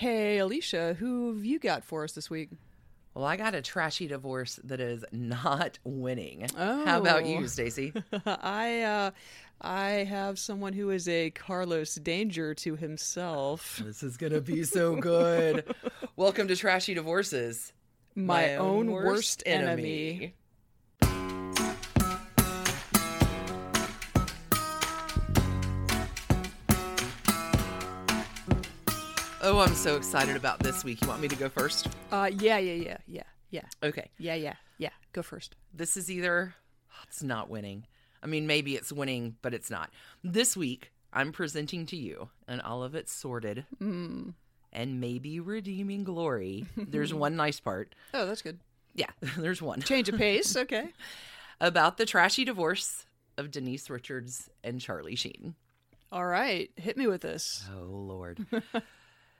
Hey, Alicia, who have you got for us this week? Well, I got a trashy divorce that is not winning. How about Oh. you, Stacy? I uh, I have someone who is a Carlos Danger to himself. this is going to be so good. Welcome to Trashy Divorces. My, own worst, enemy. Oh, I'm so excited about this week. You want me to go first? Uh, yeah, yeah, yeah, yeah, yeah, Okay. yeah, yeah, yeah. Go first. This is either, it's not winning. I mean, maybe it's winning, but it's not. This week, I'm presenting to you, and all of it's sorted Mm. and maybe redeeming glory. There's one nice part. Oh, that's good. Yeah, there's one. Change of pace. Okay. About the trashy divorce of Denise Richards and Charlie Sheen. All right. Hit me with this. Oh, Lord.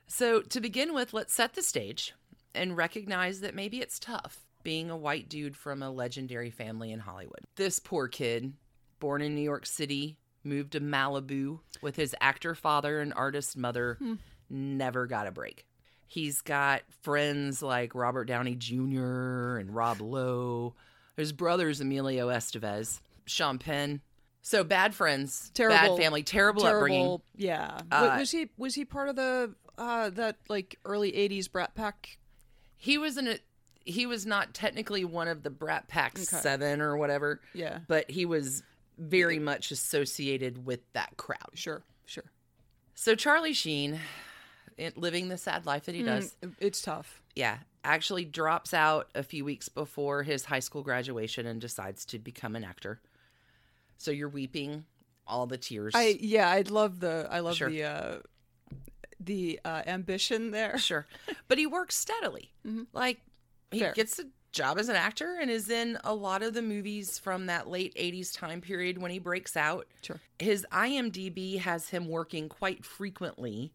So, to begin with, let's set the stage and recognize that maybe it's tough being a white dude from a legendary family in Hollywood. This poor kid, born in New York City, moved to Malibu with his actor father and artist mother, never got a break. He's got friends like Robert Downey Jr. and Rob Lowe. His brother's Emilio Estevez, Sean Penn. So bad friends, Terrible- bad family, terrible, upbringing. Yeah. Uh, was he was he part of the uh that like early '80s Brat Pack? He was in a he was not technically one of the Brat Pack Okay. seven or whatever, Yeah. but he was very much associated with that crowd. Sure. Sure. So Charlie Sheen, living the sad life that he does, Mm, it's tough. yeah, actually drops out a few weeks before his high school graduation and decides to become an actor. So you're weeping all the tears. I yeah, I love the I love Sure. the uh the uh ambition there. Sure. But he works steadily. Like he Mm-hmm. Fair. gets a job as an actor and is in a lot of the movies from that late 80s time period when he breaks out. Sure. His IMDb has him working quite frequently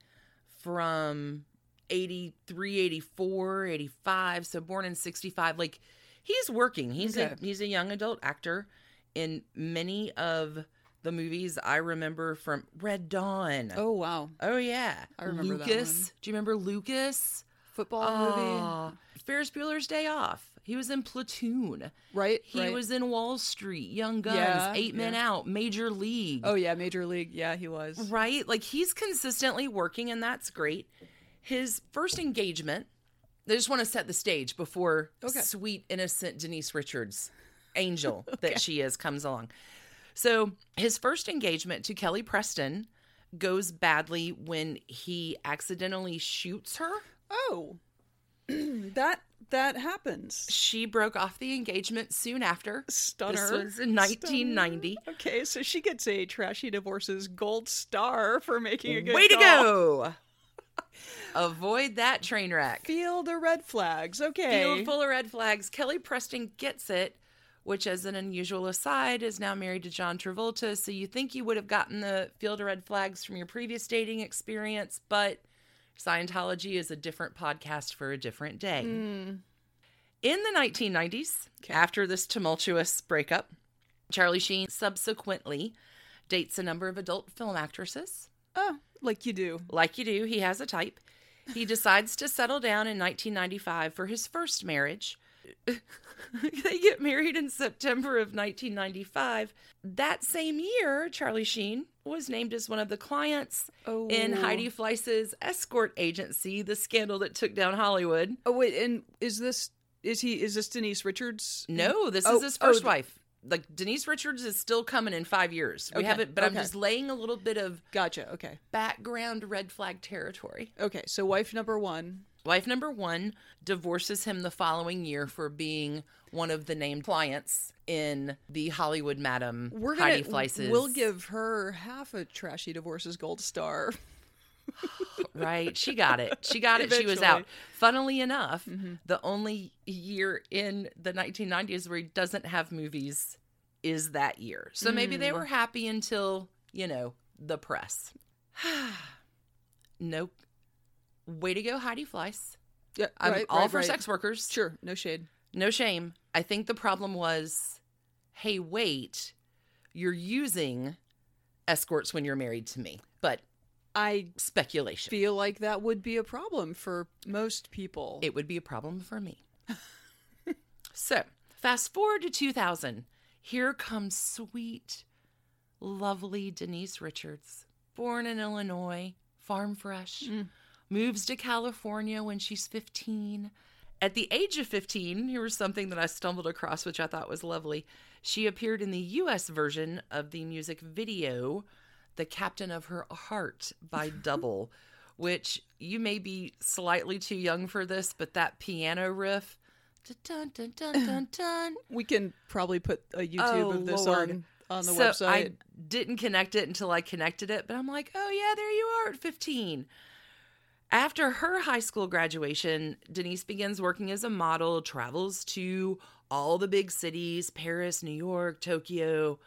from 83, 84, 85, so born in 65. Like he's working. He's Okay. a he's a young adult actor in many of the movies I remember from Red Dawn. Oh wow. Oh yeah, I remember that Lucas. Do you remember Lucas? Football movie. Ah. Ferris Bueller's Day Off. He was in Platoon. Right? He right. was in Wall Street, Young Guns, Yeah, Eight Men yeah. Out, Major League. Oh yeah, Major League. Yeah, he was. Right? Like he's consistently working, and that's great. His first engagement, I just want to set the stage before Okay. sweet, innocent Denise Richards, angel that she is, comes along. So his first engagement to Kelly Preston goes badly when he accidentally shoots her. Oh. that that happens. She broke off the engagement soon after. Stunner. This was in 1990. Stunner. Okay, so she gets a trashy divorces gold star for making a good Way to call. go! Avoid that train wreck. Field of red flags. Okay. Field full of red flags. Kelly Preston gets it, which, as an unusual aside, is now married to John Travolta. So you think you would have gotten the field of red flags from your previous dating experience, but Scientology is a different podcast for a different day. Hmm. In the 1990s, after this tumultuous breakup, Charlie Sheen subsequently dates a number of adult film actresses. Oh, like you do. Like you do, he has a type. He decides to settle down in 1995 for his first marriage. they get married in September of 1995. That same year, Charlie Sheen was named as one of the clients in Oh. Heidi Fleiss's escort agency, the scandal that took down Hollywood. Oh wait, and is this is he is this Denise Richards? No, this Oh, is his oh, first th- wife. Like Denise Richards is still coming in five years. We Okay, haven't, but I'm just laying a little bit of Gotcha. Okay. background red flag territory. Okay. So wife number one. Wife number one divorces him the following year for being one of the named clients in the Hollywood Madam We're gonna Heidi Fleiss's. we'll give her half a trashy divorces gold star. right. She got it. She got it. She was out. Funnily enough, Mhm. the only year in the 1990s where he doesn't have movies is that year. So maybe they Mm. were happy until, you know, the press. nope. Way to go, Heidi Fleiss. Yeah, I'm right, all right, for right. sex workers. Sure, no shade. No shame. I think the problem was hey, wait, you're using escorts when you're married to me. But I speculation. feel like that would be a problem for most people. It would be a problem for me. so, fast forward to 2000. Here comes sweet, lovely Denise Richards, born in Illinois, farm fresh, Mm. Moves to California when she's 15. At the age of 15, here was something that I stumbled across, which I thought was lovely. She appeared in the US version of the music video, The Captain of Her Heart by Double, which you may be slightly too young for this, but that piano riff. Dun, dun, dun, dun, dun. we can probably put a YouTube Oh, of this oh, Lord. on on the so website. I didn't connect it until I connected it, but I'm like, oh yeah, there you are at 15. After her high school graduation, Denise begins working as a model, travels to all the big cities Paris, New York, Tokyo.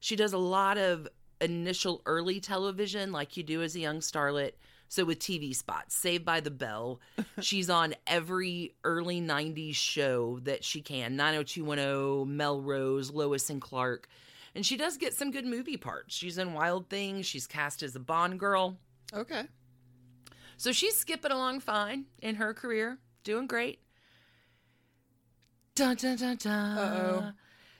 She does a lot of initial early television, like you do as a young starlet. So, with TV spots, Saved by the Bell, she's on every early 90s show that she can 90210, Melrose, Lois and Clark. And she does get some good movie parts. She's in Wild Things, she's cast as a Bond girl. okay. So she's skipping along fine in her career, doing great. Dun dun dun dun. Uh-oh.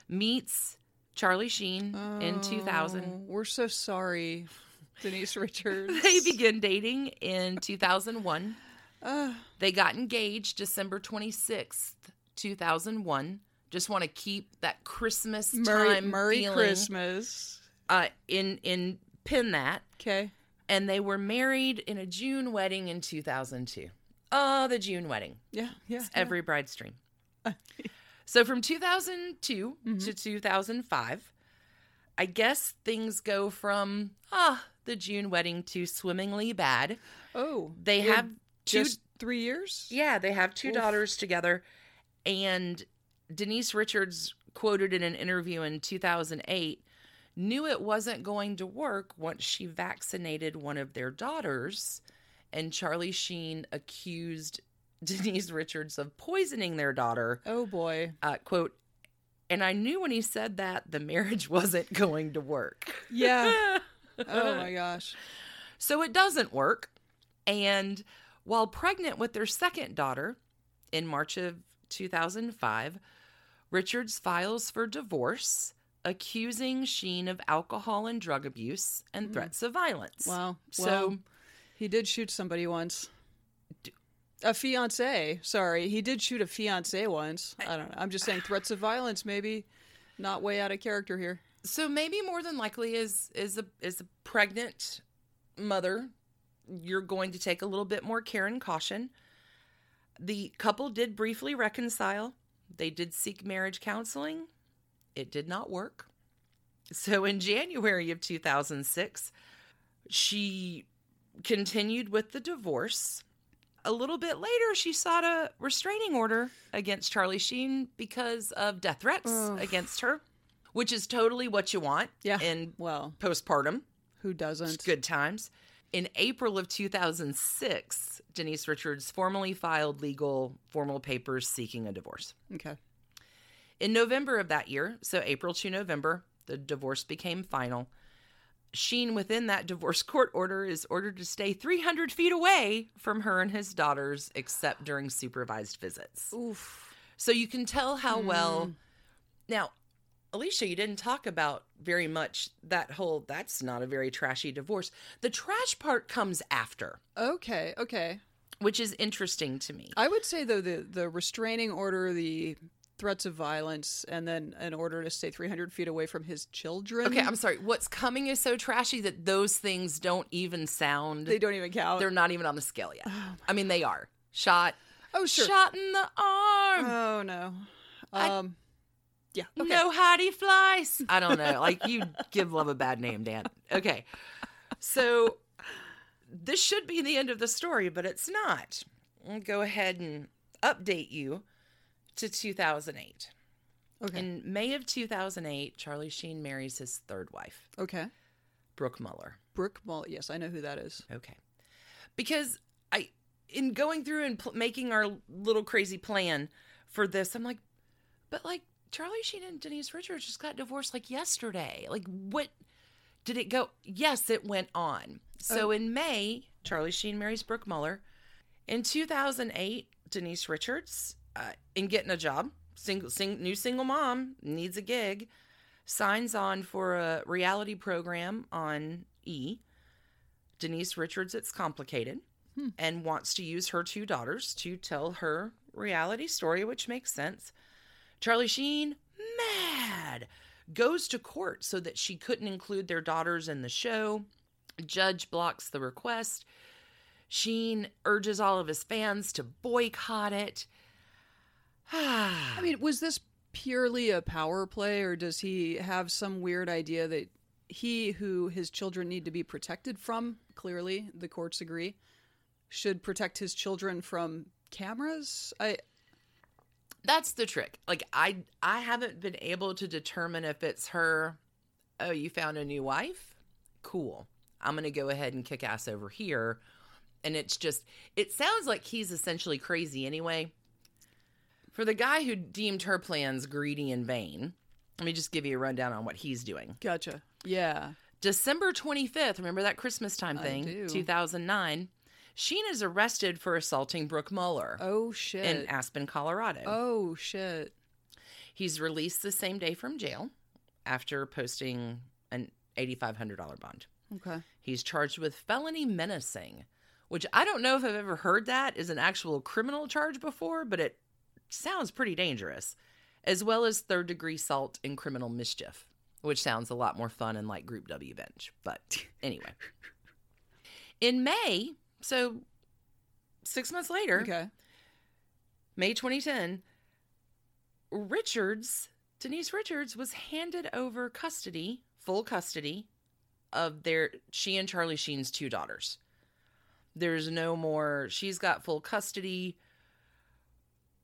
Meets Charlie Sheen in 2000. Oh, We're so sorry, Denise Richards. They begin dating in 2001. Uh, They got engaged December 26th, 2001. Just want to keep that Christmas Merry, time Merry feeling, Christmas. Uh, in in pin that, Okay. And they were married in a June wedding in 2002. Oh, the June wedding. Yeah. Yeah. It's every bride's dream. so from 2002 Mm-hmm. to 2005, I guess things go from ah the June wedding to swimmingly bad. Oh, They have two just three years. yeah, they have two Oof. daughters together and Denise Richards quoted in an interview in 2008 knew it wasn't going to work once she vaccinated one of their daughters and Charlie Sheen accused Denise Richards of poisoning their daughter Oh boy. uh, quote and I knew when he said that the marriage wasn't going to work. Yeah. Oh my gosh. So it doesn't work. And while pregnant with their second daughter in March of 2005, Richards files for divorce, accusing Sheen of alcohol and drug abuse and mm. threats of violence. Wow. So Well, he did shoot somebody once. A fiance. Sorry, he did shoot a fiance once. I don't know. I'm just saying threats of violence. Maybe not way out of character here. so maybe more than likely is is a is a pregnant mother you're going to take a little bit more care and caution the couple did briefly reconcile they did seek marriage counseling it did not work so in january of 2006 she continued with the divorce a little bit later she sought a restraining order against charlie sheen because of death threats Ugh. against her which is totally what you want Yeah. in Well, postpartum. who doesn't? It's good times. In April of 2006, Denise Richards formally filed legal formal papers seeking a divorce. Okay. In November of that year, so April to November, the divorce became final. Sheen, within that divorce court order, is ordered to stay 300 feet away from her and his daughters, except during supervised visits. Oof. So you can tell how hmm. well. Now, Alicia, you didn't talk about very much that whole that's not a very trashy divorce. The trash part comes after, Okay. Okay. which is interesting to me. I would say though the the restraining order, the threats of violence, and then an order to stay 300 feet away from his children. Okay, I'm sorry. What's coming is so trashy that those things don't even sound. They don't even count. They're not even on the scale yet. I mean, they are shot. oh sure. Shot in the arm. Oh no. I- Um. yeah. Okay. No Heidi Fleiss. I don't know. Like you give love a bad name, Dan. Okay. So this should be the end of the story, but it's not. I'll go ahead and update you to 2008. Okay. In May of 2008, Charlie Sheen marries his third wife, okay. Brooke Mueller. Brooke Mull. Yes, I know who that is. Okay. Because I, in going through and pl- making our little crazy plan for this, I'm like, but like Charlie Sheen and Denise Richards just got divorced like yesterday. Like, what did it go? Yes, it went on. So Oh. in May, Charlie Sheen marries Brooke Mueller. In 2008, Denise Richards, uh, in getting a job, single, sing, new single mom, needs a gig, signs on for a reality program on E. Denise Richards, it's complicated, and wants to use her two daughters to tell her reality story, which makes sense. Charlie Sheen, mad, goes to court so that she couldn't include their daughters in the show. Judge blocks the request. Sheen urges all of his fans to boycott it. I mean, was this purely a power play, or does he have some weird idea that he, who his children need to be protected from, clearly the courts agree, should protect his children from cameras? I that's the trick. Like I I haven't been able to determine if it's her oh, you found a new wife? Cool. I'm going to go ahead and kick ass over here. And it's just it sounds like he's essentially crazy anyway. For the guy who deemed her plans greedy and vain, let me just give you a rundown on what he's doing. gotcha. Yeah. December 25th, remember that Christmas time I thing? do. 2009. Sheen is arrested for assaulting Brooke Mueller Oh shit. in Aspen, Colorado. oh shit. He's released the same day from jail after posting an $8,500 bond. Okay. He's charged with felony menacing, which I don't know if I've ever heard that is an actual criminal charge before, but it sounds pretty dangerous, as well as third degree assault and criminal mischief, which sounds a lot more fun and like Group W bench. But anyway, in May, so six months later, Okay. May 2010, Richards, Denise Richards, was handed over custody, full custody, of their she and Charlie Sheen's two daughters. There's no more. She's got full custody.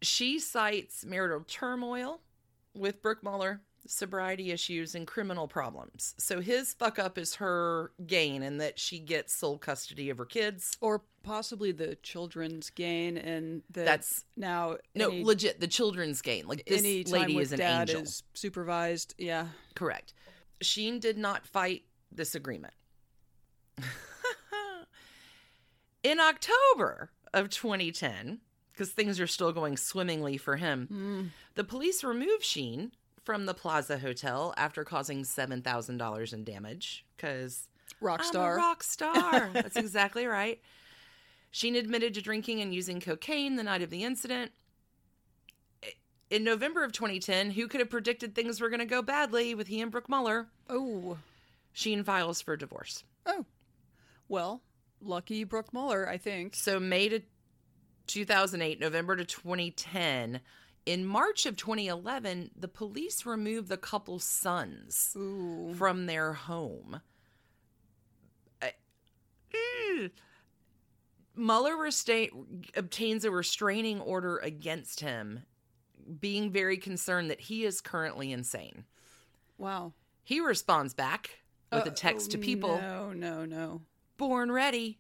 She cites marital turmoil with Brooke Mueller, sobriety issues, and criminal problems. So his fuck up is her gain, and that she gets sole custody of her kids. Or possibly the children's gain, and that That's- now No, any, legit, the children's gain. Like this lady is an dad angel. is supervised. Yeah. Correct. Sheen did not fight this agreement. In October of 2010, because things are still going swimmingly for him, mm. the police remove Sheen from the Plaza Hotel after causing $7,000 in damage. Because Rock I'm star. rock star. That's exactly right. Sheen admitted to drinking and using cocaine the night of the incident. In November of 2010, who could have predicted things were going to go badly with he and Brooke Mueller? Oh. Sheen files for divorce. Oh. Well, lucky Brooke Mueller, I think. So May to 2008, November to 2010. In March of 2011, the police removed the couple's sons Ooh. from their home. I- Ugh. Mueller restain, obtains a restraining order against him, being very concerned that he is currently insane. Wow. He responds back with a uh, text to Oh, people No, no, no. born ready,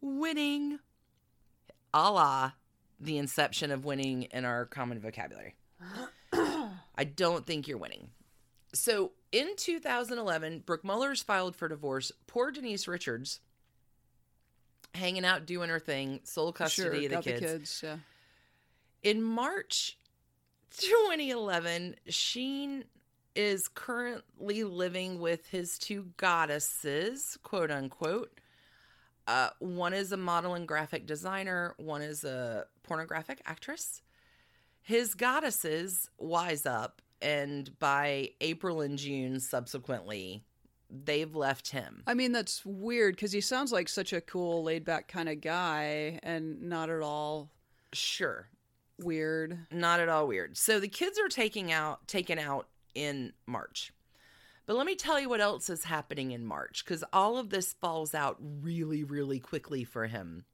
winning. A la the inception of winning in our common vocabulary. I don't think you're winning. So in 2011, Brooke Mueller's filed for divorce. Poor Denise Richards, hanging out, doing her thing, sole custody sure, of the kids. the kids. Yeah. In March 2011, Sheen is currently living with his two goddesses, quote unquote. Uh, one is a model and graphic designer, one is a pornographic actress. His goddesses wise up, and by April and June subsequently, they've left him. I mean, that's weird because he sounds like such a cool, laid back kind of guy and not at all Sure, weird. not at all weird. So the kids are taking out taken out in March. But let me tell you what else is happening in March, because all of this falls out really, really quickly for him.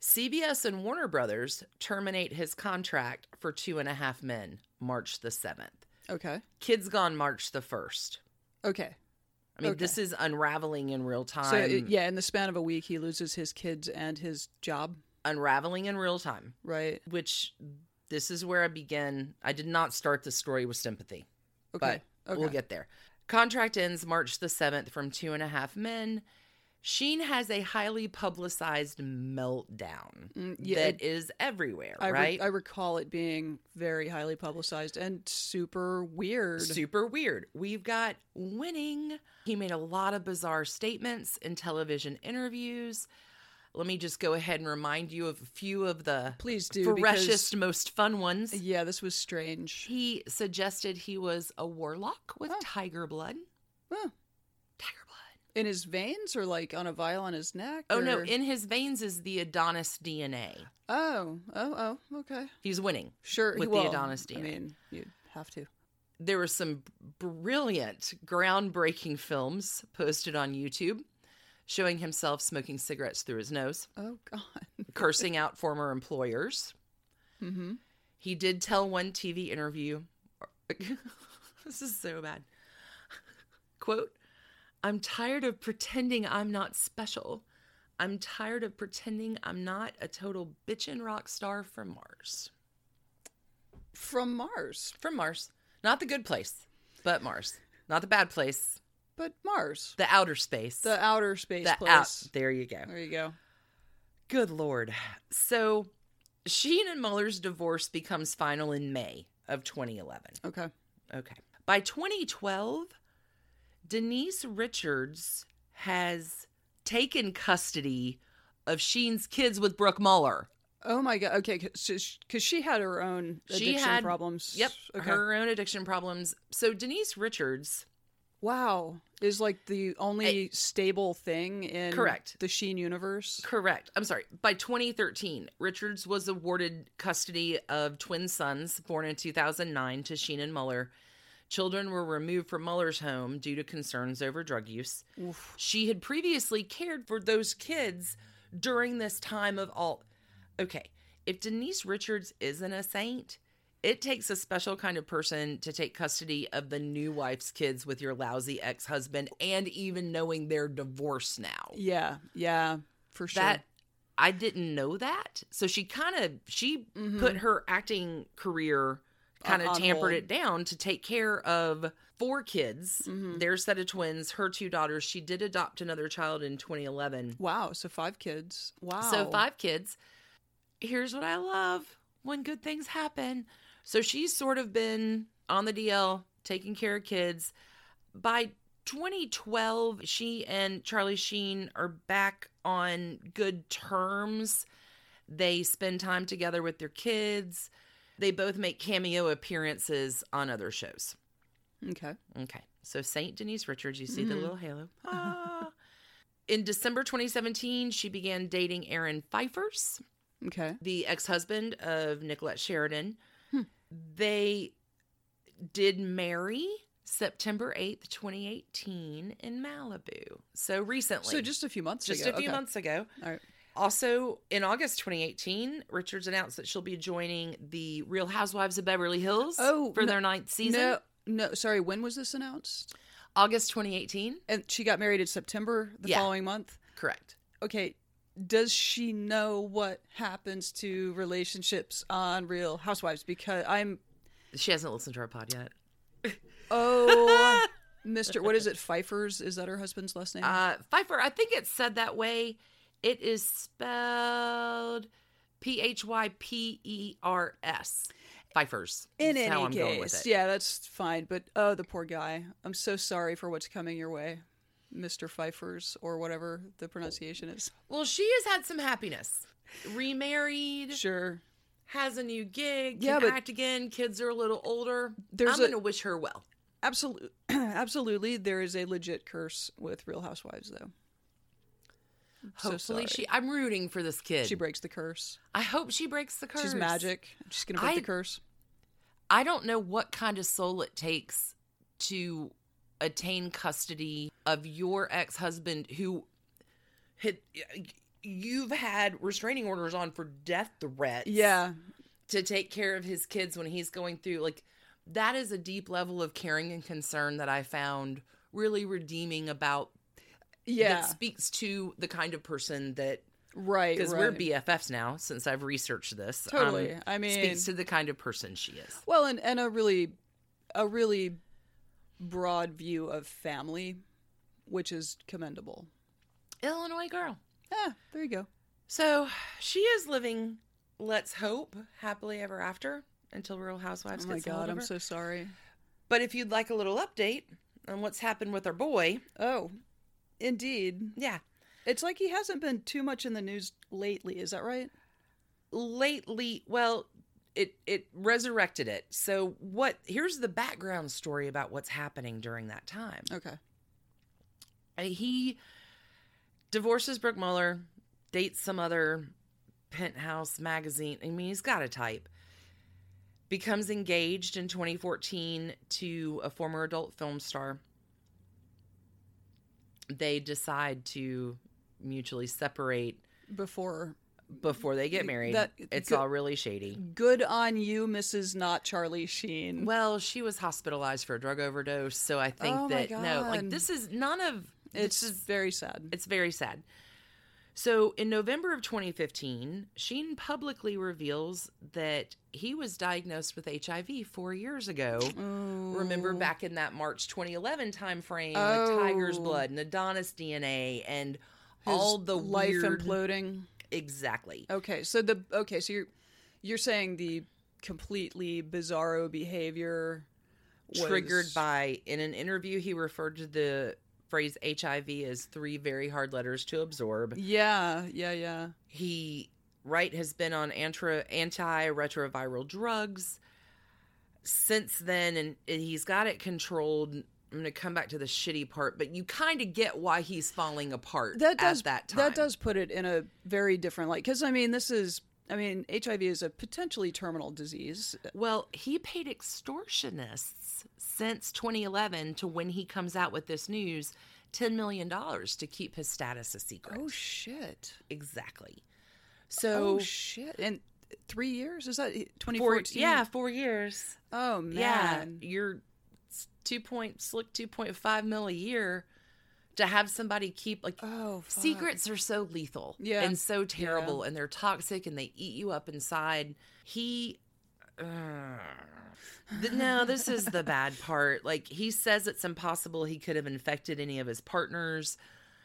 CBS and Warner Brothers terminate his contract for Two and a Half Men March the 7th. Okay. Kids Gone March the 1st. Okay. I mean, Okay. this is unraveling in real uh, time. So it, yeah, in the span of a week, he loses his kids and his job. Unraveling in real time, Right. which this is where I begin. I did not start the story with sympathy. Okay. but okay. we'll get there. Contract ends March the 7th from Two and a Half Men. Sheen has a highly publicized meltdown Mm, yeah, that is everywhere, I, re- right? I recall it being very highly publicized and super weird. Super weird. We've got winning. He made a lot of bizarre statements in television interviews. Let me just go ahead and remind you of a few of the Please do. freshest, most fun ones. Yeah, this was strange. He suggested he was a warlock with Oh. tiger blood. Oh, Tiger blood. in his veins or like on a vial on his neck? Oh no, in his veins is the Adonis DNA. oh, oh, oh, okay. He's winning. Sure. With the Adonis I DNA. mean, you'd have to. There were some brilliant, groundbreaking films posted on YouTube showing himself smoking cigarettes through his nose, Oh, God. cursing out former employers. mm-hmm. He did tell one TV interview, this is so bad. Quote, I'm tired of pretending I'm not special. I'm tired of pretending I'm not a total bitchin' rock star from Mars. From Mars. From Mars. Not the good place, but Mars. Not the bad place, But Mars. the outer space. The outer space the place. out. There you go. There you go. Good Lord. So, Sheen and Mueller's divorce becomes final in May of 2011. Okay. Okay. By 2012, Denise Richards has taken custody of Sheen's kids with Brooke Mueller. Oh my god. Okay, because she had her own addiction had- problems. Yep. Okay. Her own addiction problems. So, Denise Richards, Wow. Is like the only stable thing in Correct. the Sheen universe. correct. I'm sorry. By 2013, Richards was awarded custody of twin sons born in 2009 to Sheen and Mueller. Children were removed from Mueller's home due to concerns over drug use. Oof. she had previously cared for those kids during this time of all okay if denise richards isn't a saint it takes a special kind of person to take custody of the new wife's kids with your lousy ex-husband and even knowing they're divorced now Yeah. Yeah. For sure. that i didn't know that so she kind of she put her acting career kind of Mm-hmm. Tampered hold. it down to take care of four kids Mm-hmm. their set of twins her two daughters she did adopt another child in 2011 wow. So five kids. Wow. so five kids here's what i love when good things happen so she's sort of been on the dl taking care of kids by 2012 she and charlie sheen are back on good terms they spend time together with their kids they both make cameo appearances on other shows Okay. Okay. So Saint Denise Richards, you see the little halo. Ah. In December 2017, she began dating Aaron Phypers, Okay. the ex-husband of Nicolette Sheridan. They did marry September 8th, 2018 in Malibu. So recently. So just a few months just ago. Just a few Okay. months ago. All right. Also, in August 2018, Richards announced that she'll be joining the Real Housewives of Beverly Hills Oh, for no- their ninth season. No, no. Sorry. When was this announced? August 2018. And she got married in September the Yeah. following month. Correct. Okay. Does she know what happens to relationships on Real Housewives? Because I'm She hasn't listened to our pod yet. oh, Mister. What is it? Pfeiffer's? Is that her husband's last name? Uh, Pfeiffer, I think it's said that way. It is spelled P H Y P E R S. Pfeiffer's. In That's any how I'm going with case, it. yeah, that's fine. But oh, the poor guy. I'm so sorry for what's coming your way, Mister Pfeiffer's or whatever the pronunciation is. Well, she has had some happiness. Remarried, Sure. has a new gig, Yeah, can but- act again. Kids are a little older. There's I'm going to wish her well. Absolutely, absolutely. There is a legit curse with Real Housewives, though. I'm Hopefully, sorry. she. I'm rooting for this kid. she breaks the curse. I hope she breaks the curse. She's magic. She's gonna break I- the curse. I don't know what kind of soul it takes to attain custody of your ex-husband who had you've had restraining orders on for death threats Yeah. to take care of his kids when he's going through like that is a deep level of caring and concern that I found really redeeming about Yeah. that speaks to the kind of person that right. because right. we're BFFs now since I've researched this. um, Totally. I mean- speaks to the kind of person she is. Well, and, and a really, a really broad view of family, which is commendable. Illinois girl. Yeah, there you go. So she is living, let's hope, happily ever after until Real Housewives Oh my god, I'm so sorry. But if you'd like a little update on what's happened with our boy, Oh, indeed. yeah, It's like he hasn't been too much in the news lately. Is that right? lately, well, it it resurrected it. So what? Here's the background story about what's happening during that time. Okay. Uh, He divorces Brooke Mueller, dates some other penthouse magazine. I mean, he's got a type. Becomes engaged in 2014 to a former adult film star. They decide to mutually separate Before. Before they get married. That- it's good- all really shady. Good on you, Mrs. Not Charlie Sheen. Well, she was hospitalized for a drug overdose, so I think Oh my that no, like this is none of it's this is very sad. It's very sad. So, in November of 2015, Sheen publicly reveals that he was diagnosed with HIV four years ago. Oh. Remember back in that March 2011 timeframe with Tiger's Oh. Blood and Adonis DNA and His all the life weird... imploding. Exactly. Okay, so the okay, so you're you're saying the completely bizarro behavior was, Triggered by, in an interview, he referred to the phrase HIV as three very hard letters to absorb. Yeah, yeah, yeah. he right has been on anti antiretroviral drugs since then and he's got it controlled i'm going to come back to the shitty part but you kind of get why he's falling apart That does at that time that does put it in a very different light because I mean this is I mean HIV is a potentially terminal disease. well he paid extortionists since 2011 to when he comes out with this news 10 million dollars to keep his status a secret Oh shit! exactly so Oh shit! And three years is that twenty four, fourteen? yeah four years Oh man. Yeah, you're two point slick two point five mil a year to have somebody keep like Oh, fuck. secrets are so lethal Yeah. and so terrible and they're toxic and they eat you up inside. He. Uh, no, this is the bad part. Like he says it's impossible he could have infected any of his partners.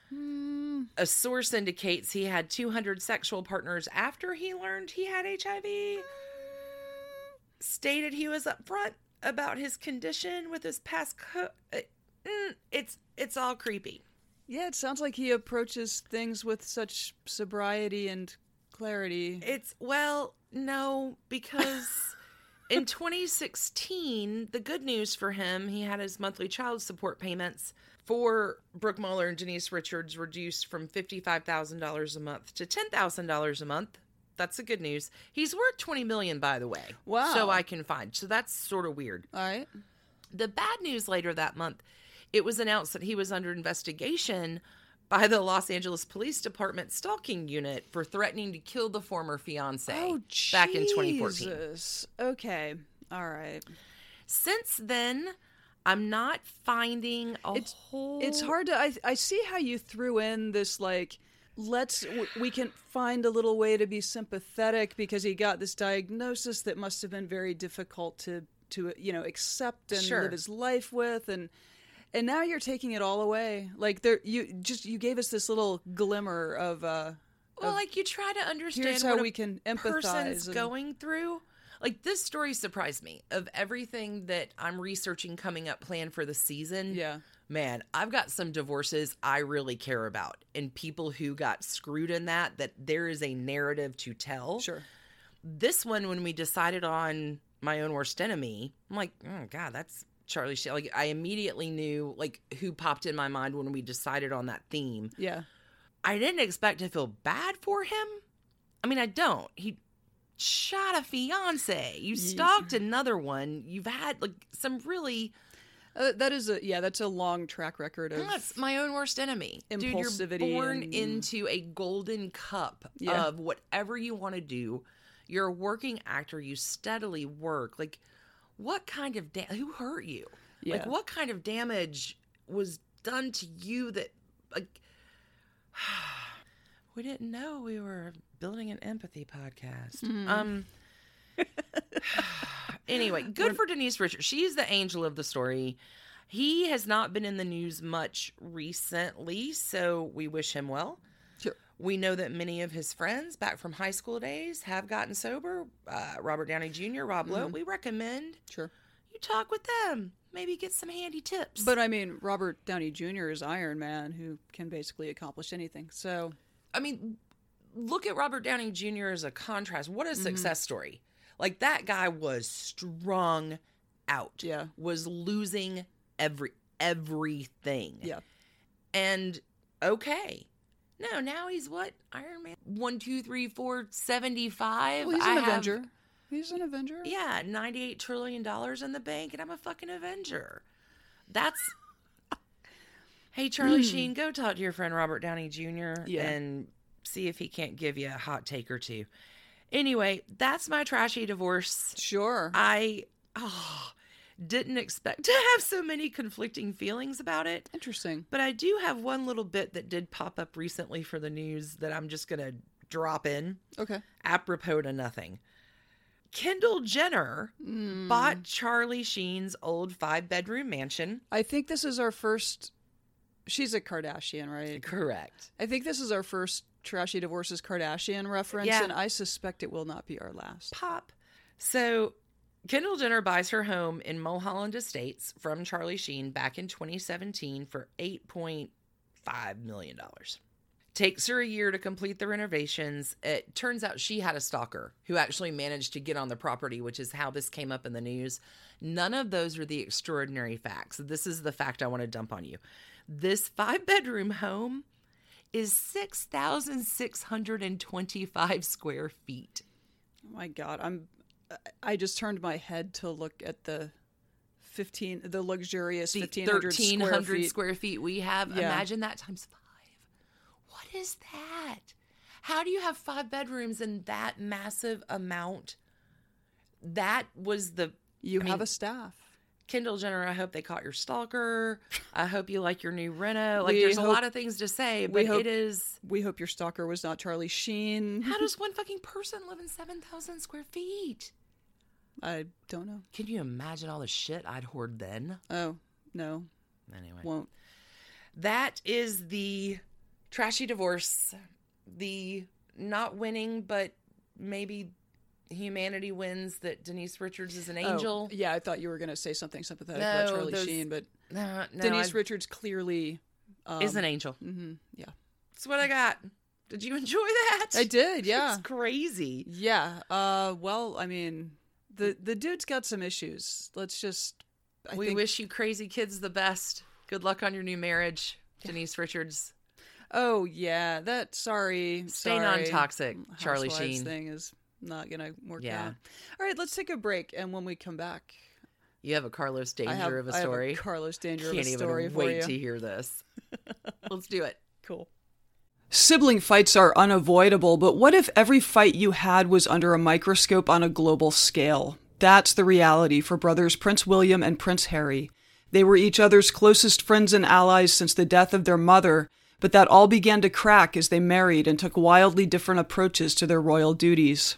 Hmm. A source indicates he had 200 sexual partners after he learned he had HIV stated he was upfront about his condition with his past co- uh, mm, it's it's all creepy Yeah, it sounds like he approaches things with such sobriety and clarity. it's well no because in 2016 the good news for him he had his monthly child support payments for Brooke Mueller and Denise Richards reduced from $55,000 a month to $10,000 a month. That's the good news. He's worth 20 million by the way. Wow. So I can find. So that's sort of weird. All right. The bad news later that month, it was announced that he was under investigation by the Los Angeles Police Department stalking unit for threatening to kill the former fiance Oh, back in 2014. Jesus. Okay. All right. Since then, I'm not finding a It's- whole. It's hard to. I I see how you threw in this like. Let's we can find a little way to be sympathetic because he got this diagnosis that must have been very difficult to to you know accept and Sure. live his life with and and now you're taking it all away like there you just you gave us this little glimmer of uh Well, like you try to understand here's how we can empathize and- going through. Like this story surprised me. Of everything that I'm researching coming up planned for the season, yeah man, I've got some divorces I really care about, and people who got screwed in that. That there is a narrative to tell. sure This one, when we decided on my own worst enemy, I'm like, oh god, that's Charlie Sheen. Like I immediately knew like who popped in my mind when we decided on that theme. yeah I didn't expect to feel bad for him. I mean, I don't. He shot a fiance. You stalked another one. You've had like some really Uh, that is a yeah. That's a long track record of. That's my own worst enemy. Dude, you're born and- into a golden cup Yeah. of whatever you want to do. You're a working actor. You steadily work. Like, what kind of da- who hurt you? Like, what kind of damage was done to you that like we didn't know we were building an empathy podcast. Mm-hmm. Um. anyway, good for Denise Richards. She's the angel of the story. He has not been in the news much recently, so we wish him well. Sure. We know that many of his friends back from high school days have gotten sober. Uh, Robert Downey Jr., Rob Lowe. We recommend Sure. you talk with them. Maybe get some handy tips. But I mean, Robert Downey Jr. is Iron Man, who can basically accomplish anything. So I mean, look at Robert Downey Jr. as a contrast. What a success story. Like that guy was strung out. Yeah. Was losing every everything. yeah, And okay. No, now he's what? Iron Man? one, two, three, four, seventy-five. well, he's I an have- Avenger. He's an Avenger. Yeah, $98 trillion in the bank, and I'm a fucking Avenger. That's. hey, Charlie Sheen, go talk to your friend Robert Downey Jr. Yeah. and see if he can't give you a hot take or two. Anyway, that's my trashy divorce. Sure. I oh, didn't expect to have so many conflicting feelings about it. Interesting. But I do have one little bit that did pop up recently for the news that I'm just going to drop in Okay. apropos to nothing. Kendall Jenner Hmm. bought Charlie Sheen's old five bedroom mansion. I think this is our first. She's a Kardashian, right? Correct. I think this is our first trashy divorces Kardashian reference, Yeah. and I suspect it will not be our last. Pop. So Kendall Jenner buys her home in Mulholland Estates from Charlie Sheen back in 2017 for $8.5 million. Takes her a year to complete the renovations. It turns out she had a stalker who actually managed to get on the property, which is how this came up in the news. None of those are the extraordinary facts. This is the fact I want to dump on you. This five bedroom home is 6,625 square feet. Oh my God, I'm. I just turned my head to look at the fifteen, the luxurious The fifteen hundred square 1,300 feet. square feet we have. Yeah. Imagine that times five. What is that? How do you have five bedrooms in that massive amount? That was the You I have mean, a staff. Kendall Jenner. I hope they caught your stalker. I hope you like your new reno. Like, We there's a lot of things to say, we but hope- it is. We hope your stalker was not Charlie Sheen. How does one fucking person live in 7,000 square feet? I don't know. Can you imagine all the shit I'd hoard then? Oh no, Anyway. won't. That is the trashy divorce. The not winning, but maybe humanity wins that Denise Richards is an angel. Oh, yeah, I thought you were going to say something sympathetic No, about Charlie those- Sheen, but No, no, Denise I- Richards clearly um, is an angel. hmm yeah, That's what I got. Did you enjoy that? I did. Yeah, It's crazy. yeah. Uh, well, I mean, the the dude's got some issues. Let's just. I we think, wish you crazy kids the best. Good luck on your new marriage, Denise Richards. Oh yeah, that. Sorry, Stay sorry. non-toxic, Charlie Sheen. thing is not gonna work Yeah. out. All right, let's take a break, and when we come back, You have a Carlos Danger I have, of a I have story. Carlos Danger Can't of a even story for wait you. to hear this. Let's do it. Cool. Sibling fights are unavoidable, but what if every fight you had was under a microscope on a global scale? That's the reality for brothers Prince William and Prince Harry. They were each other's closest friends and allies since the death of their mother, but that all began to crack as they married and took wildly different approaches to their royal duties.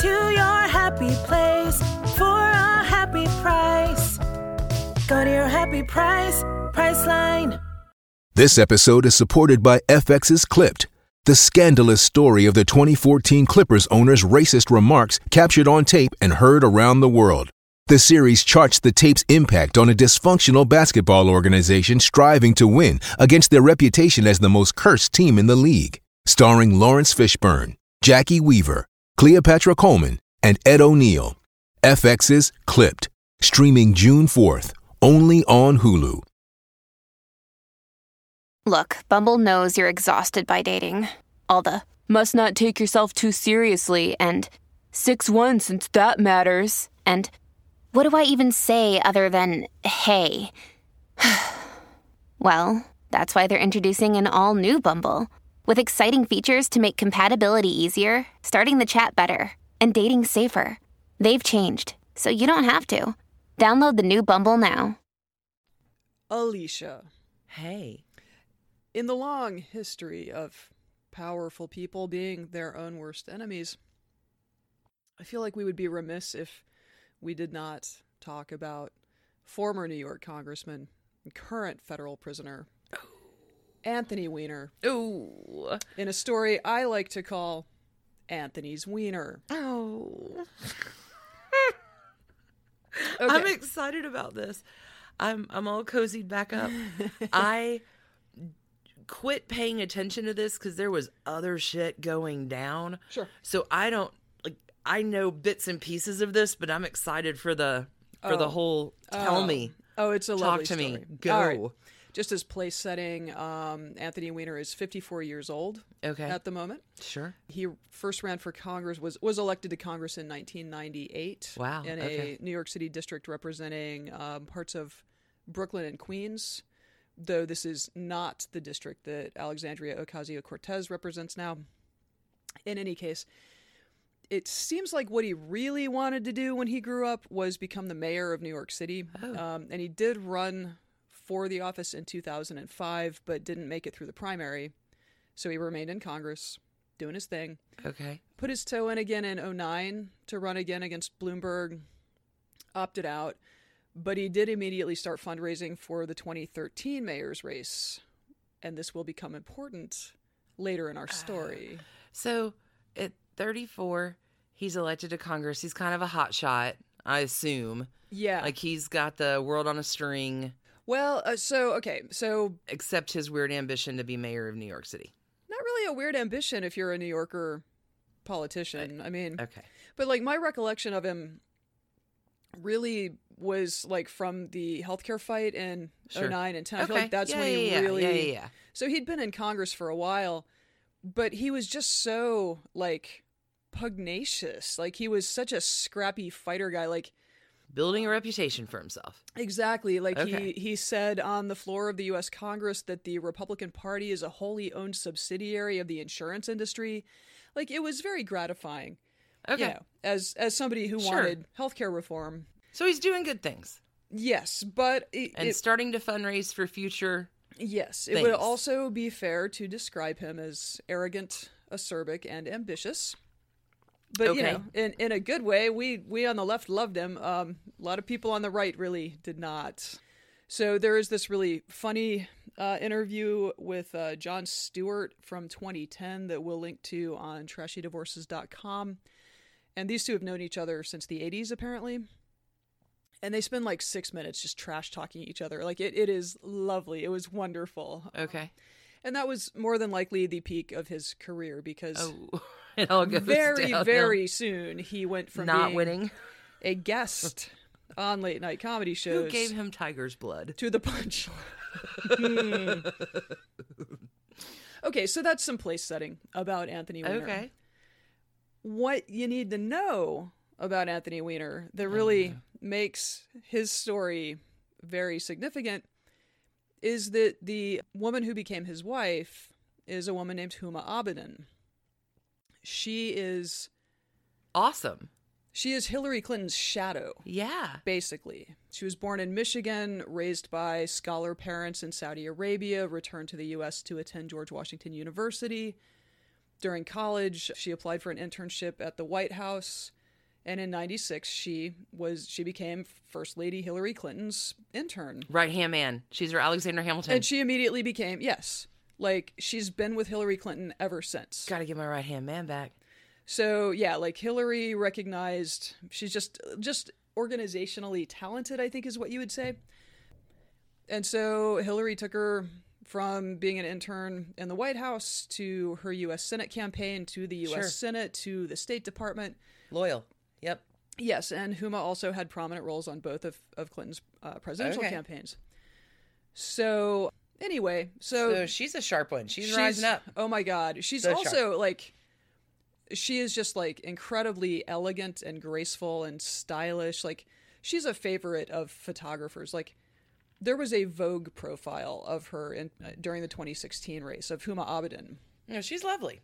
To your happy place for a happy price. Go to your happy price, Priceline. This episode is supported by FX's Clipped, the scandalous story of the 2014 Clippers owner's racist remarks captured on tape and heard around the world. The series charts the tape's impact on a dysfunctional basketball organization striving to win against their reputation as the most cursed team in the league. Starring Laurence Fishburne, Jacki Weaver, Cleopatra Coleman, and Ed O'Neill. FX's Clipped, streaming June 4th, only on Hulu. Look, Bumble knows you're exhausted by dating. All the must not take yourself too seriously and 6 1 since that matters. And what do I even say other than hey? well, that's why they're introducing an all new Bumble with exciting features to make compatibility easier, starting the chat better, and dating safer. They've changed, so you don't have to. Download the new Bumble now. Alicia, Hey. in the long history of powerful people being their own worst enemies, I feel like we would be remiss if we did not talk about former New York Congressman and current federal prisoner Anthony Weiner Ooh. in a story I like to call Anthony's Wiener. Oh. Okay. I'm excited about this. I'm I'm all cozied back up. I quit paying attention to this because there was other shit going down. Sure. So I don't like I know bits and pieces of this, but I'm excited for the for the Oh. whole tell Oh. me. Oh, it's a Talk lovely to me. Go. All right. Just as place setting, um, Anthony Weiner is 54 years old Okay. at the moment. Sure. He first ran for Congress, was was elected to Congress in 1998. Wow, In okay. a New York City district representing um, parts of Brooklyn and Queens, though this is not the district that Alexandria Ocasio Cortez represents now. In any case, it seems like what he really wanted to do when he grew up was become the mayor of New York City. Um, and he did run for the office in 2005, but didn't make it through the primary. So he remained in Congress, doing his thing. Okay. Put his toe in again in 09 to run again against Bloomberg, opted out. But he did immediately start fundraising for the 2013 mayor's race. And this will become important later in our ah. story. So at 34, he's elected to Congress. He's kind of a hot shot, I assume. Yeah. Like he's got the world on a string, well, uh, so, okay. So except his weird ambition to be mayor of New York City. not really a weird ambition if you're a New Yorker politician. I mean, Okay. but like my recollection of him really was like from the healthcare fight in Sure. 09 and 10. I okay. feel like that's yeah, when he yeah, really Yeah, yeah, yeah. So he'd been in Congress for a while, but he was just so like pugnacious. Like he was such a scrappy fighter guy. Like Building a reputation for himself. Exactly. Like Okay. he, he said on the floor of the U.S. Congress that the Republican Party is a wholly owned subsidiary of the insurance industry. Like it was very gratifying. Okay. You know, as as somebody who Sure. wanted healthcare reform. So he's doing good things Yes, but it, and it- starting to fundraise for future. yes, it would also be fair to describe him as arrogant, acerbic, and ambitious. But you know, in in a good way, we we on the left loved him. Um, a lot of people on the right really did not. So there is this really funny uh, interview with uh, Jon Stewart from 2010 that we'll link to on trashydivorces.com. And these two have known each other since the 80s, apparently. And they spend like six minutes just trash talking each other. Like it, it is lovely. It was wonderful. Okay. And that was more than likely the peak of his career because Oh, it all goes very, downhill. very soon he went from not winning. a guest on late night comedy shows Who gave him tiger's blood? to the punch. Hmm. okay, so that's some place setting about Anthony Weiner. Okay. What you need to know about Anthony Weiner that really makes his story very significant is that the woman who became his wife is a woman named Huma Abedin. She is Awesome. she is Hillary Clinton's shadow. Yeah. basically. She was born in Michigan, raised by scholar parents in Saudi Arabia, returned to the U.S. to attend George Washington University. During college, she applied for an internship at the White House, and in '96 she was she became First Lady Hillary Clinton's intern, Right hand man. She's her Alexander Hamilton. and she immediately became yes, like she's been with Hillary Clinton ever since. Got to get my right hand man back. So yeah, like Hillary recognized she's just just organizationally talented, I think is what you would say. And so Hillary took her from being an intern in the White House to her US Senate campaign to the US Sure. Senate to the State Department. Loyal. Yep. Yes, and Huma also had prominent roles on both of, of Clinton's uh, presidential Okay. campaigns. So anyway, so, So she's a sharp one. She's, rising up. Oh my god, she's So also like, she is just like incredibly elegant and graceful and stylish. Like she's a favorite of photographers. Like there was a Vogue profile of her in, uh, during the 2016 race of Huma Abedin. No, she's lovely.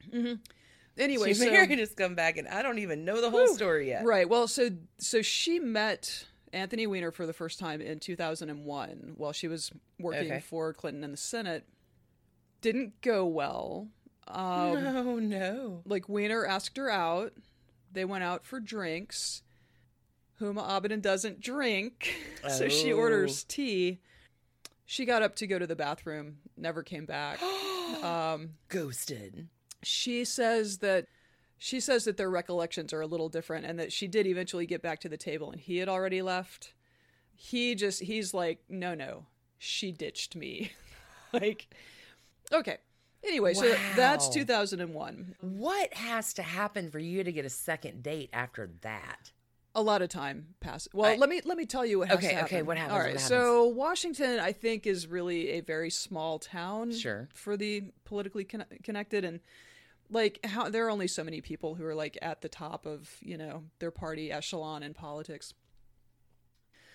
Anyway, She so, married his comeback, and I don't even know the whole story yet. Right. Well, so so she met Anthony Weiner for the first time in 2001 while she was working Okay. for Clinton in the Senate. Didn't go well. Um, oh no. like Weiner asked her out. They went out for drinks. Huma Abedin doesn't drink, so she Oh. orders tea. She got up to go to the bathroom, never came back. um, Ghosted. she says that she says that their recollections are a little different and that she did eventually get back to the table and he had already left. He just he's like, "No, no. She ditched me." like okay. Anyway, so that's 2001. What has to happen for you to get a second date after that? a lot of time passes. Well, I- let me let me tell you what Okay, okay, what happens, All right. happens? so Washington, I think, is really a very small town. Sure. For the politically conne- connected and like how there are only so many people who are like at the top of you know their party echelon in politics.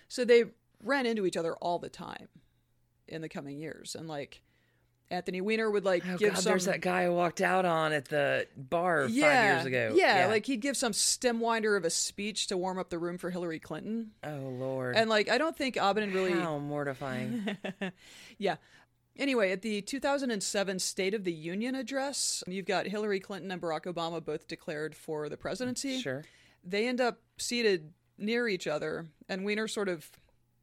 So they ran into each other all the time in the coming years, and like Anthony Weiner would like Oh give God, some. there's that guy who walked out on at the bar yeah, five years ago. Yeah, like he'd give some stem winder of a speech to warm up the room for Hillary Clinton. oh Lord, And like I don't think Abedin really how mortifying. Yeah. Anyway, at the 2007 State of the Union address, you've got Hillary Clinton and Barack Obama both declared for the presidency. sure. They end up seated near each other, and Weiner sort of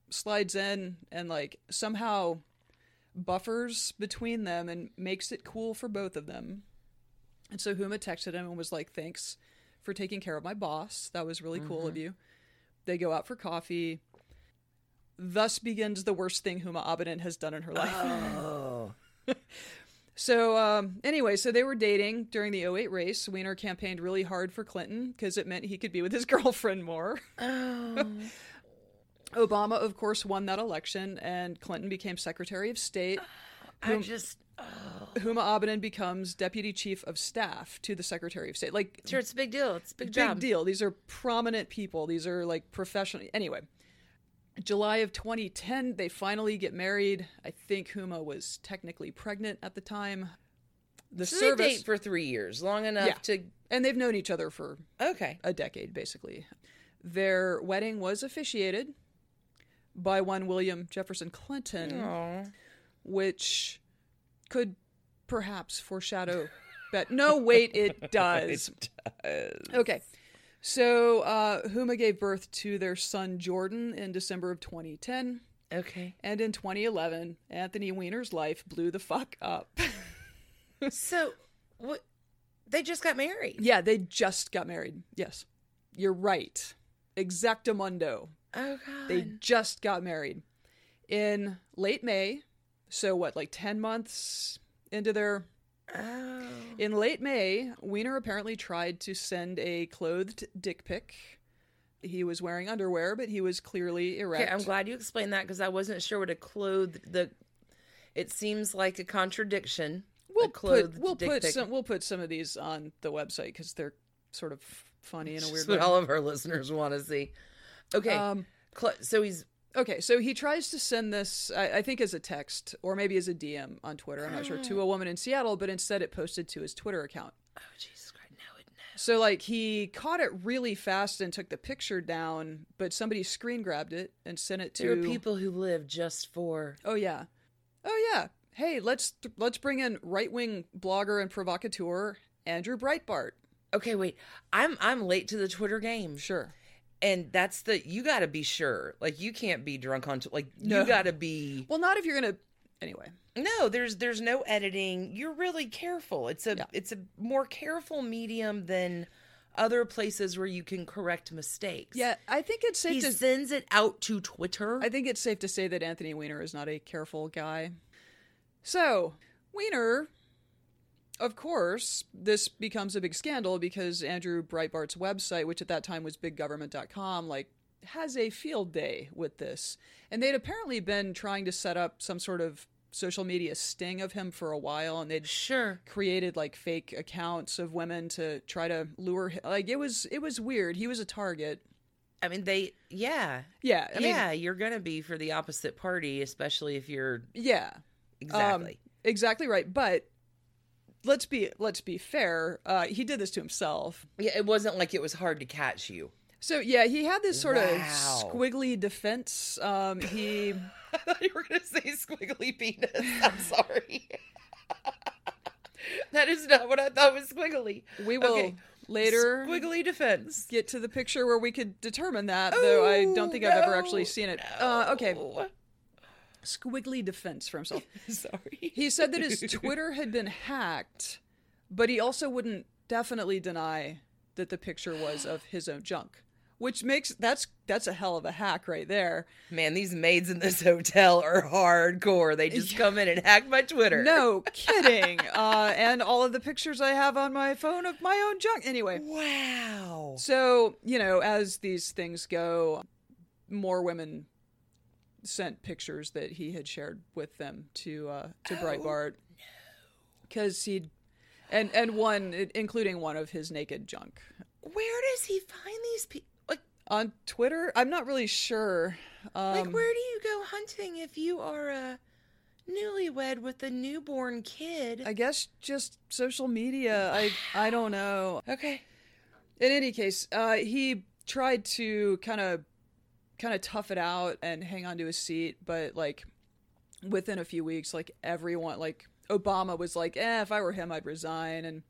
slides in and like somehow buffers between them and makes it cool for both of them. And so Huma texted him and was like, "Thanks for taking care of my boss. That was really cool of mm-hmm. you." They go out for coffee. Thus begins the worst thing Huma Abedin has done in her life. Oh, So um, anyway, so they were dating during the 08 race. Weiner campaigned really hard for Clinton because it meant he could be with his girlfriend more. Oh. Obama, of course, won that election, and Clinton became Secretary of State. I just Huma Abedin becomes Deputy Chief of Staff to the Secretary of State. Like, sure it's a big deal. It's a big, big job. deal. These are prominent people. These are like professional. Anyway, July of 2010, they finally get married. I think Huma was technically pregnant at the time. The So service, they date for three years, long enough Yeah. to. and they've known each other for Okay. a decade, basically. Their wedding was officiated by one William Jefferson Clinton, Oh. which could perhaps foreshadow. But no, wait, it does. Okay. So uh, Huma gave birth to their son Jordan in December of 2010. Okay. And in 2011, Anthony Weiner's life blew the fuck up. So, what? They just got married. yeah, they just got married. Yes. You're right. Exactamundo. Oh God. They just got married in late May. So, what, like 10 months into their. Oh. In late May, Weiner apparently tried to send a clothed dick pic. He was wearing underwear, but he was clearly erect. Okay, I'm glad you explained that because I wasn't sure what a clothed the. It seems like a contradiction. We'll a put we'll put pic. some we'll put some of these on the website because they're sort of funny in a weird That's way. what all of our listeners want to see. Okay, Um, Cl- so he's Okay, so he tries to send this, I, I think, as a text or maybe as a DM on Twitter. I'm not sure to a woman in Seattle, but instead it posted to his Twitter account. Oh Jesus Christ! No, it no. So like he caught it really fast and took the picture down, but somebody screen grabbed it and sent it to. There are people who live just for. Oh yeah, oh yeah. Hey, let's let's bring in right wing blogger and provocateur Andrew Breitbart. Okay, wait. I'm I'm late to the Twitter game. Sure. And that's the you got to be sure like you can't be drunk on t- like No. you got to be Well, not if you're gonna. Anyway, no there's there's no editing you're really careful it's a Yeah. it's a more careful medium than other places where you can correct mistakes yeah, I think it's safe he to. sends it out to twitter I think it's safe to say that Anthony Weiner is not a careful guy. So, Weiner, of course, this becomes a big scandal because Andrew Breitbart's website, which at that time was biggovernment.com, like has a field day with this. And they'd apparently been trying to set up some sort of social media sting of him for a while and they'd sure created like fake accounts of women to try to lure him. like it was it was weird. He was a target. i mean they yeah Yeah, I mean yeah you're gonna be for the opposite party especially if you're yeah. exactly Um, exactly right. But let's be let's be fair. Uh, he did this to himself. yeah it wasn't like it was hard to catch you So yeah, he had this sort Wow. of squiggly defense. Um, he I thought you were going to say squiggly penis. I'm sorry. that is not what I thought was squiggly. we will Okay. later Squiggly defense. get to the picture where we could determine that. though I don't think I've ever actually seen it. Uh, okay, No. Squiggly defense for himself. Sorry. He said that his Twitter had been hacked, but he also wouldn't definitely deny that the picture was of his own junk. Which makes that's that's a hell of a hack right there. Man, these maids in this hotel are hardcore. They just come in and hack my Twitter. No kidding. uh, and all of the pictures I have on my phone of my own junk. Anyway, Wow. so you know, as these things go, more women sent pictures that he had shared with them to uh, to Breitbart because he'd and and one including one of his naked junk Where does he find these people? Like, on Twitter. I'm not really sure. Um, like, where do you go hunting if you are a newlywed with a newborn kid? I guess just social media. I I don't know. okay. In any case, uh, he tried to kind of kind of tough it out and hang on to his seat, but like within a few weeks, like everyone, like Obama was like, "Eh, if I were him, I'd resign," and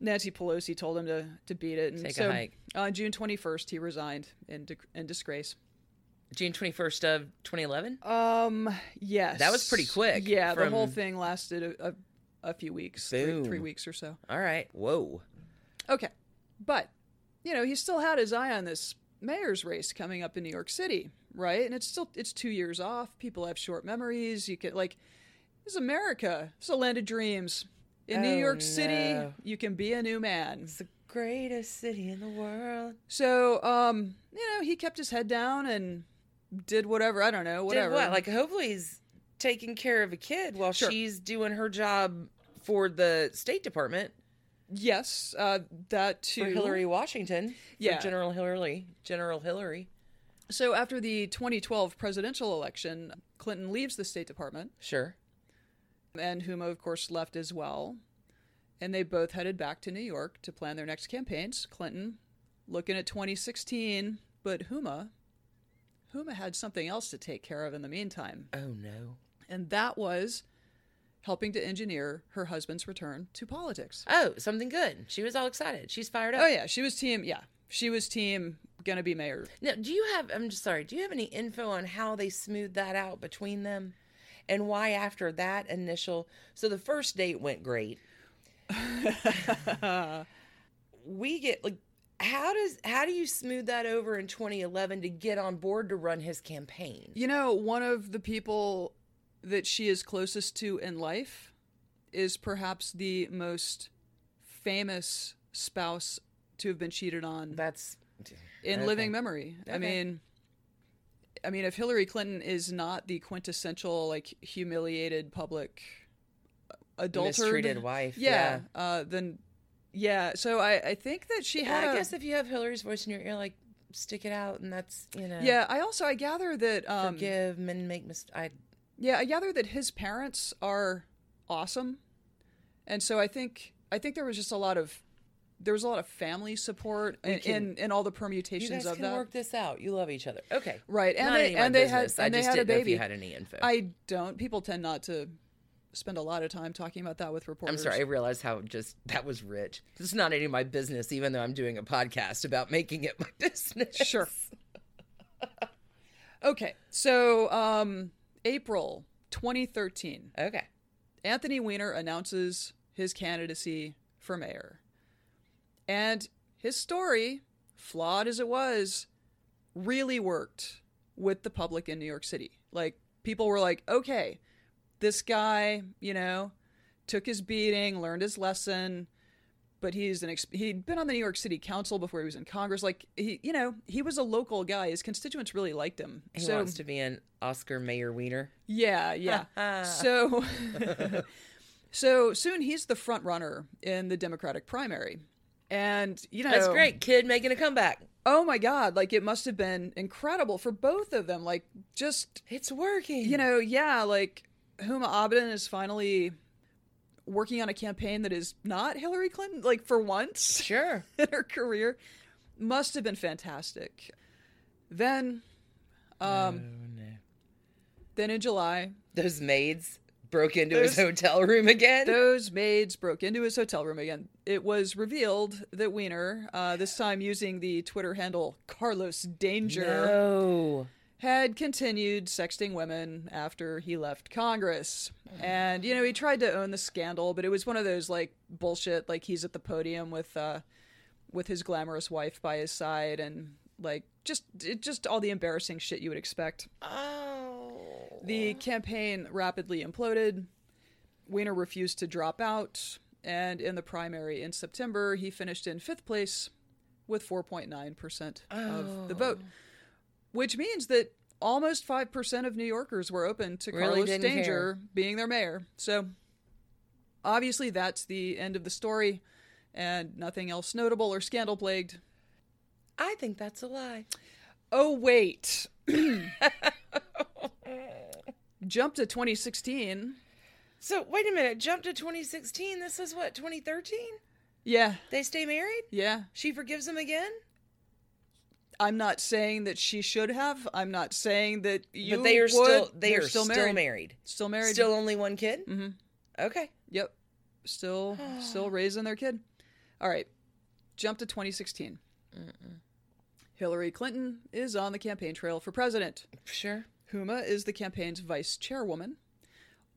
Nancy Pelosi told him to to beat it. And Take a so, hike. On June twenty first, he resigned in di- in disgrace. June 21st of 2011? Um, yes, That was pretty quick Yeah, the whole thing lasted a, a, a few weeks, three, three weeks or so. All right. Whoa. Okay. But, you know, he still had his eye on this mayor's race coming up in New York City, right? And it's still it's 2 years off. People have short memories. You can like this is America. It's a land of dreams. In New Oh, York City, no. you can be a new man. It's the greatest city in the world. So, um, you know, he kept his head down and did whatever, I don't know, whatever. Did what? Like, hopefully he's taking care of a kid while Sure. she's doing her job for the State Department yes, uh that too. for Hillary Washington. for Yeah. General Hillary. General Hillary. So after the 2012 presidential election, Clinton leaves the State Department. Sure. and Huma, of course, left as well. And they both headed back to New York to plan their next campaigns. Clinton looking at 2016, but Huma, Huma had something else to take care of in the meantime, Oh, no. and that was helping to engineer her husband's return to politics. Oh, something good. She was all excited. She's fired up. Oh yeah, she was team. Yeah, she was team gonna be mayor. Now, do you have, I'm just sorry, do you have any info on how they smoothed that out between them? And why after that initial, so the first date went great. we get like, how does, how do you smooth that over in 2011 to get on board to run his campaign? You know, one of the people that she is closest to in life is perhaps the most famous spouse to have been cheated on That's, in okay. living memory. I mean, I mean, if Hillary Clinton is not the quintessential like humiliated public adulterated Mistreated wife, yeah, Uh, then yeah. So I I think that she Yeah, had. I a- guess if you have Hillary's voice in your ear, like, stick it out, and that's you know. Yeah, I also I gather that um, Forgive men make mistakes. I Yeah, I gather that his parents are awesome, and so I think I think there was just a lot of there was a lot of family support in, can- in in all the you permutations guys of can that. work this out. You love each other. Okay. Right, and Not they and they had business. I and they had a didn't know if baby. you had any info. I don't. People tend not to spend a lot of time talking about that with reporters. I'm sorry, I realized how just that was rich. This is not any of my business, even though I'm doing a podcast about making it my business. Sure. Okay, so um, April 2013, Okay. Anthony Weiner announces his candidacy for mayor. And his story, flawed as it was, really worked with the public in New York City. Like, people were like, okay, this guy, you know, took his beating, learned his lesson, but he's an ex- he'd been on the New York City Council before he was in Congress. Like, he, you know, he was a local guy. His constituents really liked him. He so, wants to be an Oscar Mayor Wiener. yeah, yeah. so so soon he's the front runner in the Democratic primary. And you know That's great. Kid making a comeback. Oh my god, like it must have been incredible for both of them. Like just It's working. you know, yeah, like Huma Abedin is finally working on a campaign that is not Hillary Clinton, like for once Sure. in her career. Must have been fantastic. Then um then in July, Those maids broke into his hotel room again. Those maids broke into his hotel room again. It was revealed that Weiner, uh, this time using the Twitter handle Carlos Danger, no. Had continued sexting women after he left Congress. And, you know, he tried to own the scandal, but it was one of those, like, bullshit, like he's at the podium with, uh, with his glamorous wife by his side and, like, just, it, just all the embarrassing shit you would expect. Oh. The campaign rapidly imploded. Weiner refused to drop out, and in the primary in September, he finished in fifth place with 4.9% of the vote, which means that almost 5% of New Yorkers were open to Really Carlos Danger care. being their mayor. So obviously, that's the end of the story, and nothing else notable or scandal plagued. I think that's a lie. Oh, wait. Jump to 2016. So wait a minute. Jump to 2016. This is what 2013. Yeah, They stay married. yeah. She forgives him again. I'm not saying that she should have. I'm not saying that you. but they are would. still they They're are still married. Still married. Still only one kid. Mm-hmm. Okay. Yep. Still, still raising their kid. All right. Jump to 2016. Hillary Clinton is on the campaign trail for president. Sure. Huma is the campaign's vice chairwoman.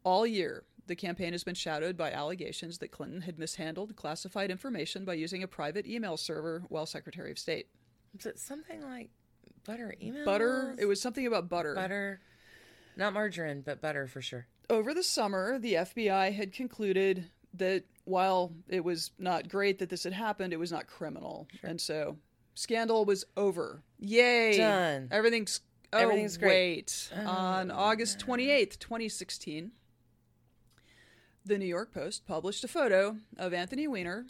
All year, the campaign has been shadowed by allegations that Clinton had mishandled classified information by using a private email server while Secretary of State. Was it something like butter email? Butter. It was something about butter. butter. Not margarine, but butter for sure. Over the summer, the FBI had concluded that while it was not great that this had happened, it was not criminal. And so scandal was over. Yay. Done. Everything's oh, Everything's great. Wait. Oh, on August 28th, 2016, the New York Post published a photo of Anthony Weiner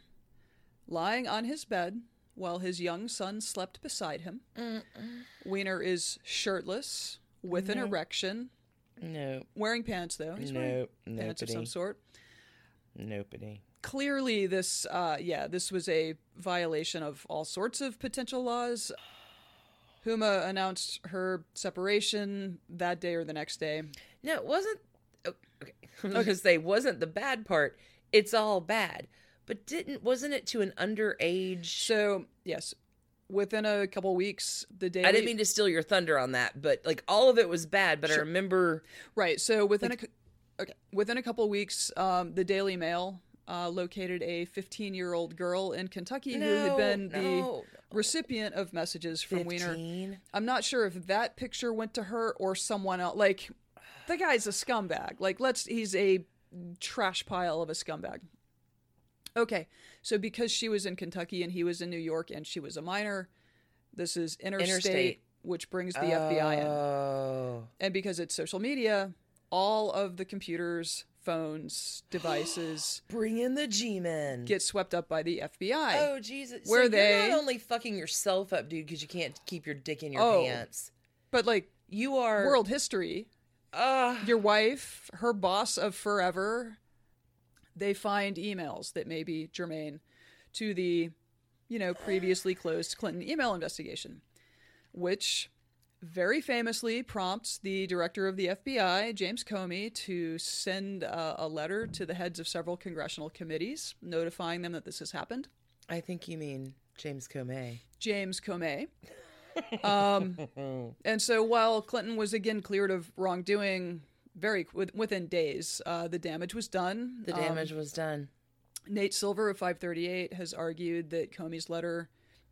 lying on his bed while his young son slept beside him. Weiner is shirtless with an erection, No. wearing pants though. He's wearing Nope. pants of some sort. Nopity. Clearly, this, uh, yeah, this was a violation of all sorts of potential laws. Huma announced her separation that day or the next day. No, it wasn't. oh, Okay. I was going to say, wasn't the bad part. It's all bad. But didn't, wasn't it to an underage? So, yes, within a couple weeks, the Daily I didn't mean to steal your thunder on that, but like all of it was bad. But I remember. right. So within a okay, within a couple weeks, um, the Daily Mail uh, located a 15 year old girl in Kentucky who had No, been the recipient of messages from Weiner. 15? I'm not sure if that picture went to her or someone else. Like, the guy's a scumbag. Like, let's, he's a trash pile of a scumbag. Okay, so because she was in Kentucky and he was in New York and she was a minor, this is interstate, Interstate. which brings the FBI in. Oh. And because it's social media, all of the computers phones, devices Bring in the G-men. get swept up by the FBI. Oh Jesus! Where so they- You're not only fucking yourself up, dude, because you can't keep your dick in your Oh. pants. But like You are world history, Uh, your wife, her boss of forever, they find emails that may be germane to the, you know, previously closed Clinton email investigation, which very famously prompts the director of the FBI, James Comey, to send uh, a letter to the heads of several congressional committees notifying them that this has happened. I think you mean James Comey. James Comey. Um, and so while Clinton was again cleared of wrongdoing very within days, uh, the damage was done. The Um, damage was done. Nate Silver of 538 has argued that Comey's letter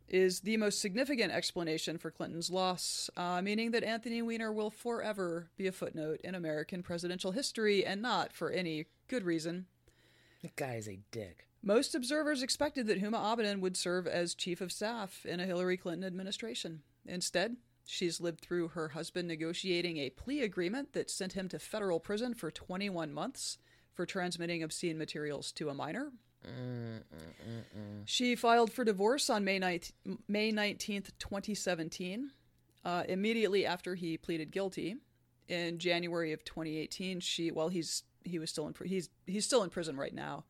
is the most significant explanation for Clinton's loss, uh, meaning that Anthony Weiner will forever be a footnote in American presidential history and not for any good reason. The guy is a dick. Most observers expected that Huma Abedin would serve as chief of staff in a Hillary Clinton administration. Instead, she's lived through her husband negotiating a plea agreement that sent him to federal prison for 21 months for transmitting obscene materials to a minor. She filed for divorce on May 9th, May 19th, 2017, uh, immediately after he pleaded guilty. In January of 2018, she well he's he was still in he's he's still in prison right now.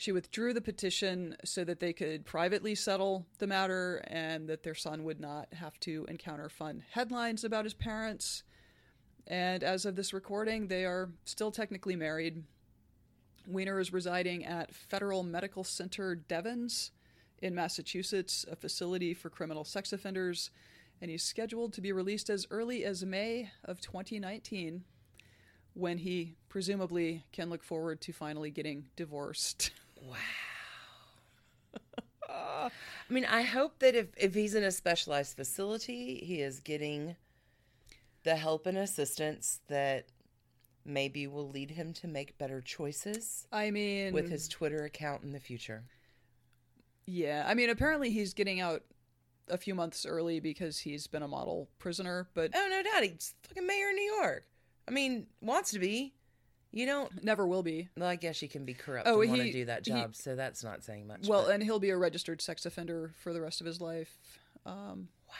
She withdrew the petition so that they could privately settle the matter and that their son would not have to encounter fun headlines about his parents. And as of this recording, they are still technically married. Weiner is residing at Federal Medical Center Devens in Massachusetts, a facility for criminal sex offenders, and he's scheduled to be released as early as May of 2019 when he presumably can look forward to finally getting divorced. Uh, I mean, I hope that if, if he's in a specialized facility, he is getting the help and assistance that maybe will lead him to make better choices I mean, with his Twitter account in the future. yeah, I mean, apparently he's getting out a few months early because he's been a model prisoner, but Oh, no doubt. He's fucking mayor of New York. I mean, wants to be. You don't. never will be. Well, I guess you can be corrupt Oh, and want to do that he- job, so that's not saying much. Well, but- and he'll be a registered sex offender for the rest of his life. Um, wow.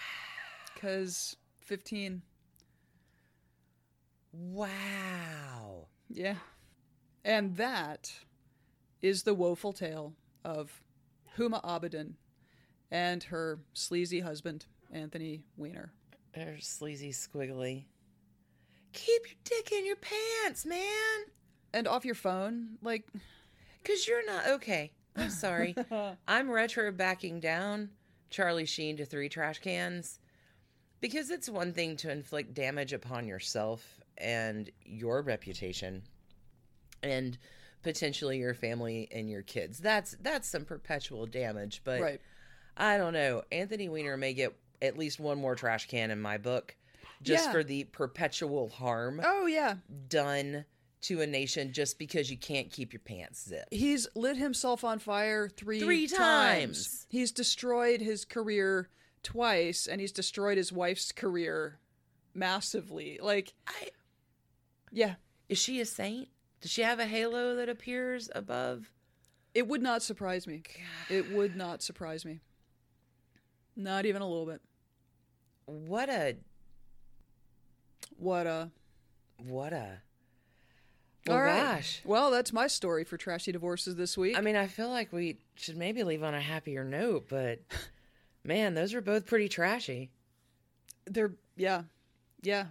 Because 15. wow. Yeah. And that is the woeful tale of Huma Abedin and her sleazy husband, Anthony Weiner. There's sleazy squiggly. Keep your dick in your pants, man. And off your phone, like, Because you're not okay. I'm sorry. I'm retro backing down Charlie Sheen to three trash cans because it's one thing to inflict damage upon yourself and your reputation and potentially your family and your kids. That's that's some perpetual damage, but right. I don't know. Anthony Weiner may get at least one more trash can in my book just Yeah. for the perpetual harm Oh, yeah. done to a nation just because you can't keep your pants zipped. He's lit himself on fire three, Three times. He's destroyed his career twice, and he's destroyed his wife's career massively. Like, I, yeah, is she a saint? Does she have a halo that appears above? it would not surprise me. It would not surprise me. Not even a little bit. What a What a. what a well, All right. gosh. Well, that's my story for trashy divorces this week. I mean, I feel like we should maybe leave on a happier note, but man, those are both pretty trashy. they're yeah, yeah.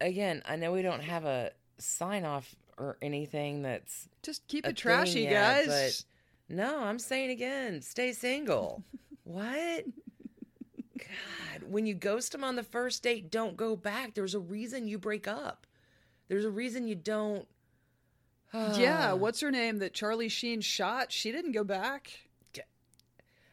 Again, I know we don't have a sign off or anything that's Just keep it trashy, yet, guys. but no, I'm saying again, stay single. what? God, when you ghost them on the first date, don't go back. There's a reason you break up. There's a reason you don't. yeah, what's her name that Charlie Sheen shot? She didn't go back.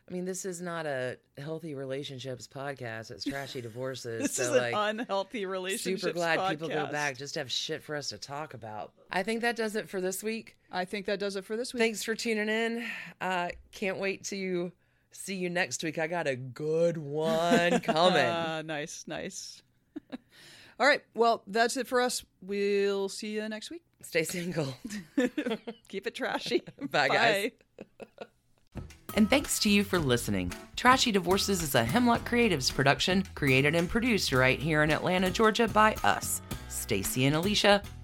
I mean, this is not a healthy relationships podcast. It's trashy divorces. This so is like, an unhealthy relationship. super glad people go back just to have shit for us to talk about. I think that does it for this week. I think that does it for this week. Thanks for tuning in. Uh, can't wait to see you next week. I got a good one coming. Ah, nice, nice. All right. Well, that's it for us. We'll see you next week. Stay single. Keep it trashy. Bye, guys. And thanks to you for listening. Trashy Divorces is a Hemlock Creatives production, created and produced right here in Atlanta, Georgia by us, Stacy and Alicia,